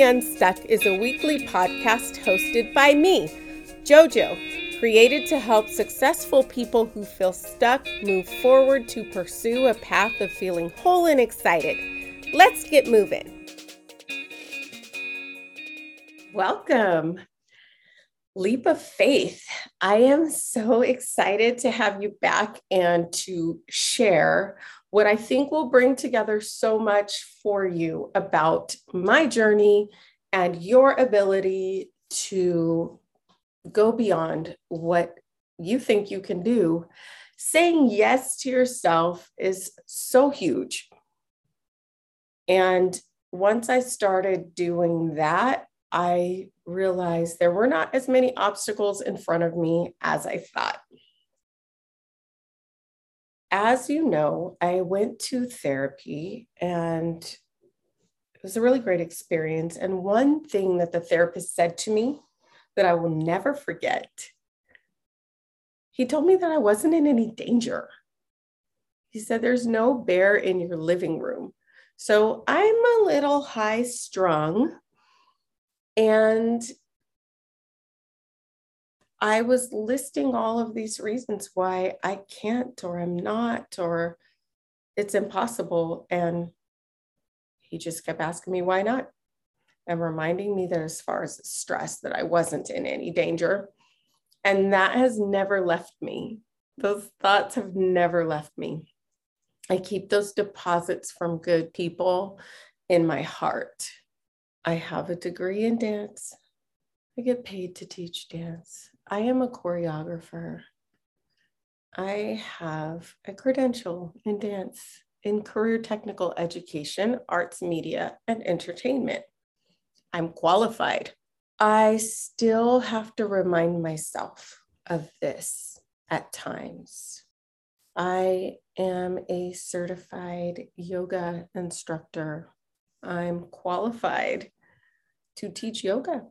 Unstuck is a weekly podcast hosted by me, JoJo, created to help successful people who feel stuck move forward to pursue a path of feeling whole and excited. Let's get moving. Welcome. Leap of Faith. I am so excited to have you back and to share what I think will bring together so much for you about my journey and your ability to go beyond what you think you can do. Saying yes to yourself is so huge. And once I started doing that, I realized there were not as many obstacles in front of me as I thought. As you know, I went to therapy and it was a really great experience. And one thing that the therapist said to me that I will never forget he told me that I wasn't in any danger. He said, There's no bear in your living room. So I'm a little high strung and I was listing all of these reasons why I can't, or I'm not, or it's impossible. And he just kept asking me, why not? And reminding me that as far as stress, that I wasn't in any danger. And that has never left me. Those thoughts have never left me. I keep those deposits from good people in my heart. I have a degree in dance. I get paid to teach dance. I am a choreographer. I have a credential in dance, in career technical education, arts, media, and entertainment. I'm qualified. I still have to remind myself of this at times. I am a certified yoga instructor I'm qualified to teach yoga.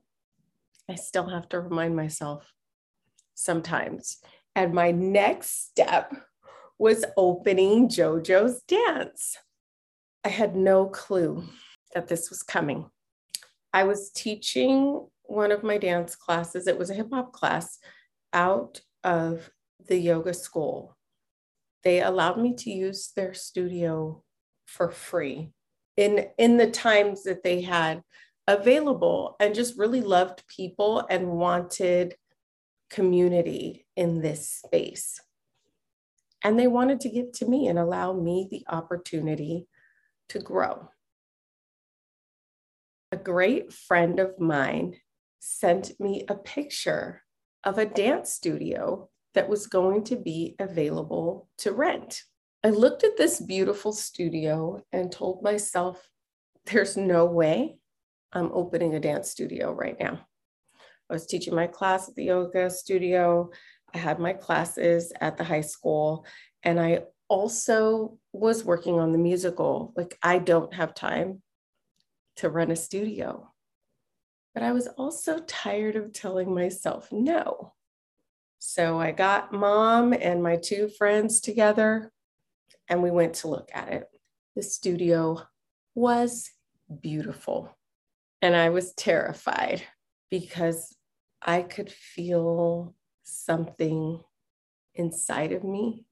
I still have to remind myself sometimes. And my next step was opening JoJo's dance. I had no clue that this was coming. I was teaching one of my dance classes, it was a hip hop class out of the yoga school. They allowed me to use their studio for free in in the times that they had available and just really loved people and wanted community in this space. And they wanted to give to me and allow me the opportunity to grow. A great friend of mine sent me a picture of a dance studio that was going to be available to rent. I looked at this beautiful studio and told myself, there's no way I'm opening a dance studio right now. I was teaching my class at the yoga studio. I had my classes at the high school. And I also was working on the musical. Like, I don't have time to run a studio. But I was also tired of telling myself no. So I got mom and my two friends together and we went to look at it. The studio was beautiful. And I was terrified because I could feel something inside of me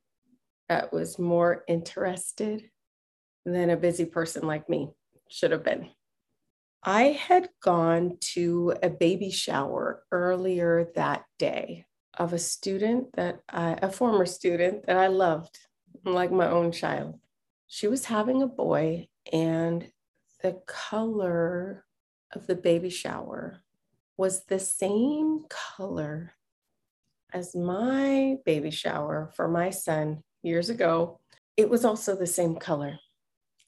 that was more interested than a busy person like me should have been. I had gone to a baby shower earlier that day of a student that I, a former student that I loved like my own child. She was having a boy, and the color of the baby shower was the same color as my baby shower for my son years ago. It was also the same color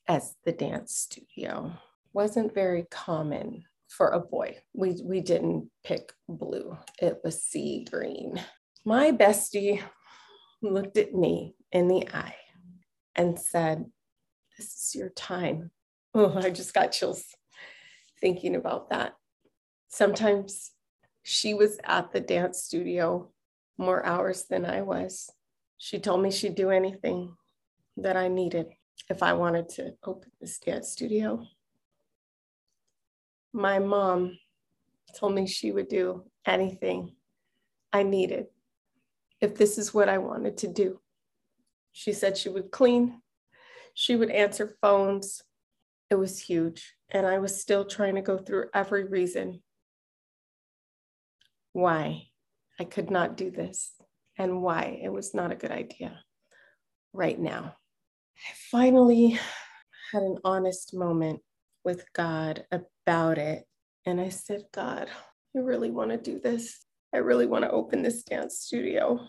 as the dance studio. Wasn't very common for a boy. We, we didn't pick blue, it was sea green. My bestie looked at me in the eye and said, This is your time. Oh, I just got chills thinking about that. Sometimes she was at the dance studio more hours than I was. She told me she'd do anything that I needed if I wanted to open this dance studio. my mom told me she would do anything I needed if this is what I wanted to do. She said she would clean, she would answer phones. It was huge. And I was still trying to go through every reason why I could not do this and why it was not a good idea right now. I finally had an honest moment with God about it. And I said, God, I really want to do this. I really want to open this dance studio.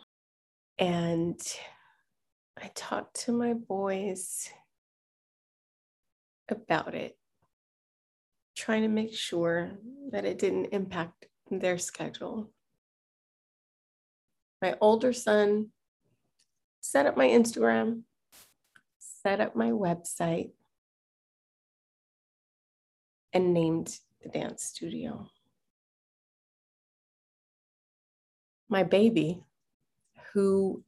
And I talked to my boys about it, trying to make sure that it didn't impact their schedule. My older son set up my Instagram, set up my website, and named the dance studio. My baby, who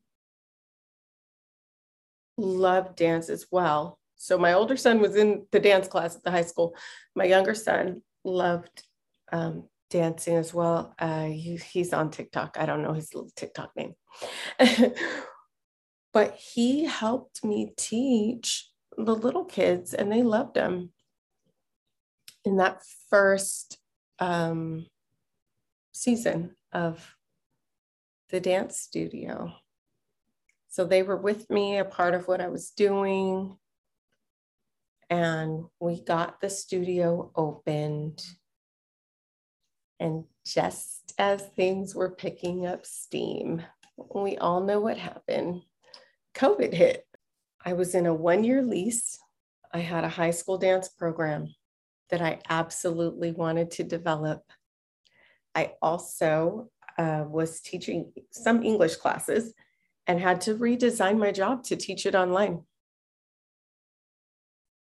loved dance as well. So my older son was in the dance class at the high school. My younger son loved um, dancing as well. Uh, he, he's on TikTok. I don't know his little TikTok name. but he helped me teach the little kids, and they loved him. In that first um, season of the dance studio. So they were with me, a part of what I was doing. And we got the studio opened. And just as things were picking up steam, we all know what happened. COVID hit. I was in a one year lease. I had a high school dance program that I absolutely wanted to develop. I also uh, was teaching some English classes and had to redesign my job to teach it online.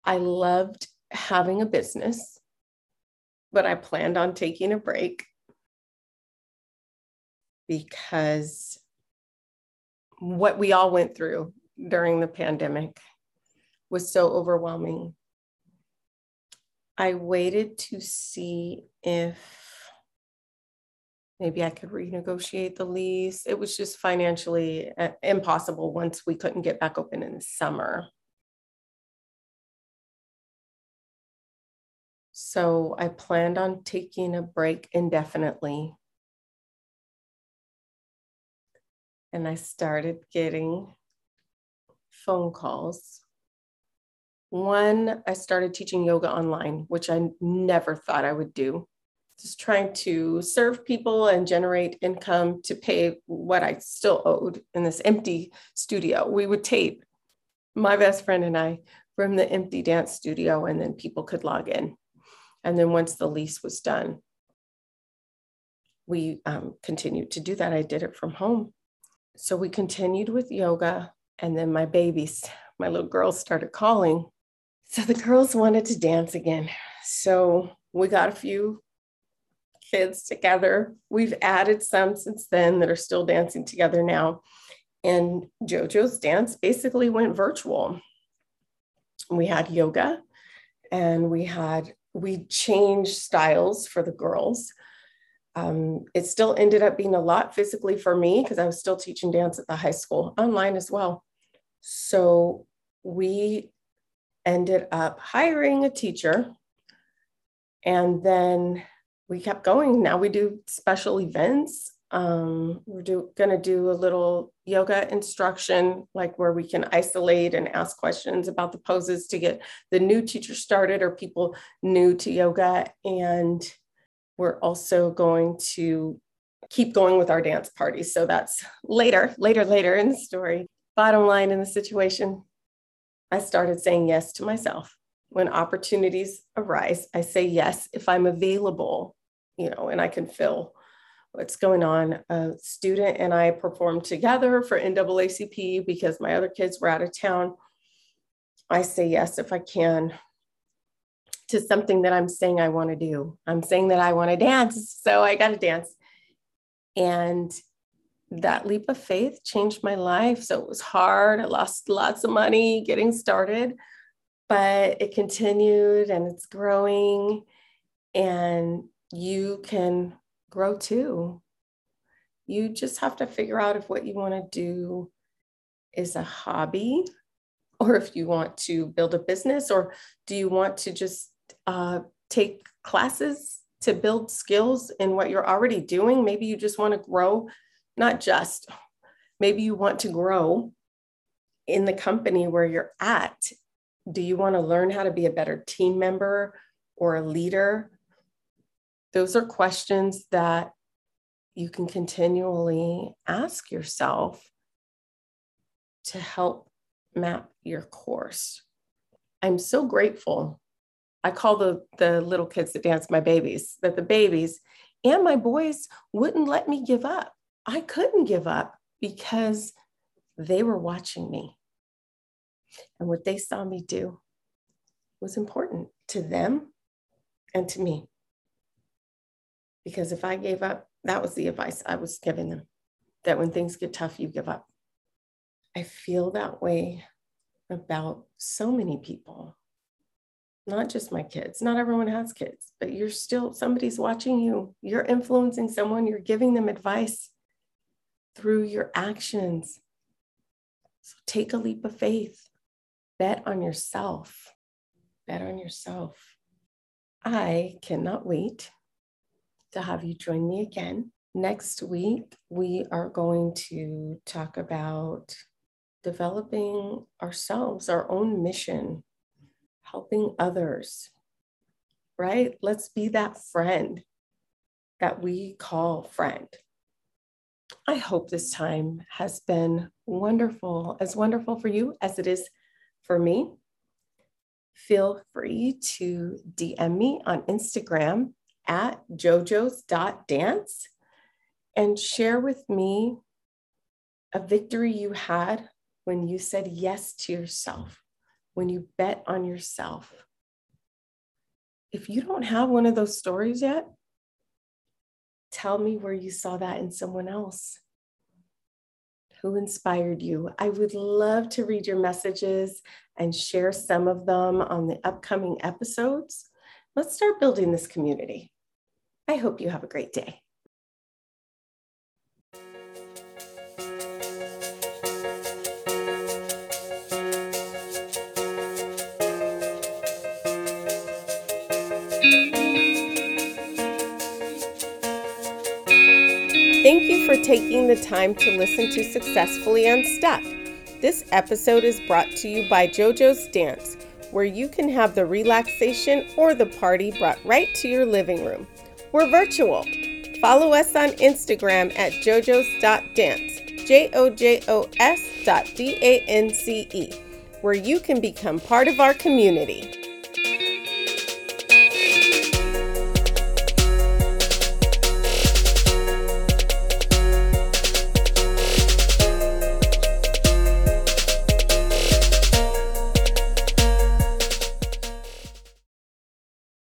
I loved having a business, but I planned on taking a break because what we all went through during the pandemic was so overwhelming. I waited to see if maybe I could renegotiate the lease. It was just financially uh, impossible once we couldn't get back open in the summer. So I planned on taking a break indefinitely. And I started getting phone calls. One, I started teaching yoga online, which I never thought I would do just trying to serve people and generate income to pay what I still owed in this empty studio. We would tape my best friend and I from the empty dance studio, and then people could log in. And then once the lease was done, we um, continued to do that. I did it from home. So we continued with yoga, and then my babies, my little girls started calling. So the girls wanted to dance again. So we got a few kids together. We've added some since then that are still dancing together now. And JoJo's dance basically went virtual. We had yoga and we had, we changed styles for the girls. Um, it still ended up being a lot physically for me because I was still teaching dance at the high school online as well. So we ended up hiring a teacher and then we kept going. Now we do special events. Um, we're gonna do a little yoga instruction, like where we can isolate and ask questions about the poses to get the new teachers started or people new to yoga. And we're also going to keep going with our dance parties. So that's later, later, later in the story. Bottom line in the situation, I started saying yes to myself when opportunities arise, I say yes if I'm available, you know, and I can fill what's going on. A student and I performed together for NAACP because my other kids were out of town. I say yes if I can to something that I'm saying I want to do. I'm saying that I want to dance, so I got to dance. And that leap of faith changed my life. So it was hard. I lost lots of money getting started but it continued and it's growing. and you can grow too. You just have to figure out if what you want to do is a hobby or if you want to build a business or do you want to just uh, take classes to build skills in what you're already doing? Maybe you just want to grow not just maybe you want to grow in the company where you're at. Do you want to learn how to be a better team member or a leader those are questions that you can continually ask yourself to help map your course. I'm so grateful. I call the, the little kids that dance my babies, that the babies and my boys wouldn't let me give up. I couldn't give up because they were watching me. And what they saw me do was important to them and to me. Because if I gave up, that was the advice I was giving them that when things get tough, you give up. I feel that way about so many people, not just my kids. Not everyone has kids, but you're still, somebody's watching you. You're influencing someone, you're giving them advice through your actions. So take a leap of faith, bet on yourself, bet on yourself. I cannot wait to have you join me again. Next week, we are going to talk about developing ourselves, our own mission, helping others, right? Let's be that friend that we call friend. I hope this time has been wonderful, as wonderful for you as it is for me. Feel free to DM me on Instagram at jojos.dance and share with me a victory you had when you said yes to yourself, when you bet on yourself. If you don't have one of those stories yet, tell me where you saw that in someone else. Who inspired you? I would love to read your messages and share some of them on the upcoming episodes. Let's start building this community. I hope you have a great day. Thank you for taking the time to listen to Successfully Unstuck. This episode is brought to you by JoJo's Dance, where you can have the relaxation or the party brought right to your living room. We're virtual. Follow us on Instagram at jojos.dance, J O J O S dot D A N C E, where you can become part of our community.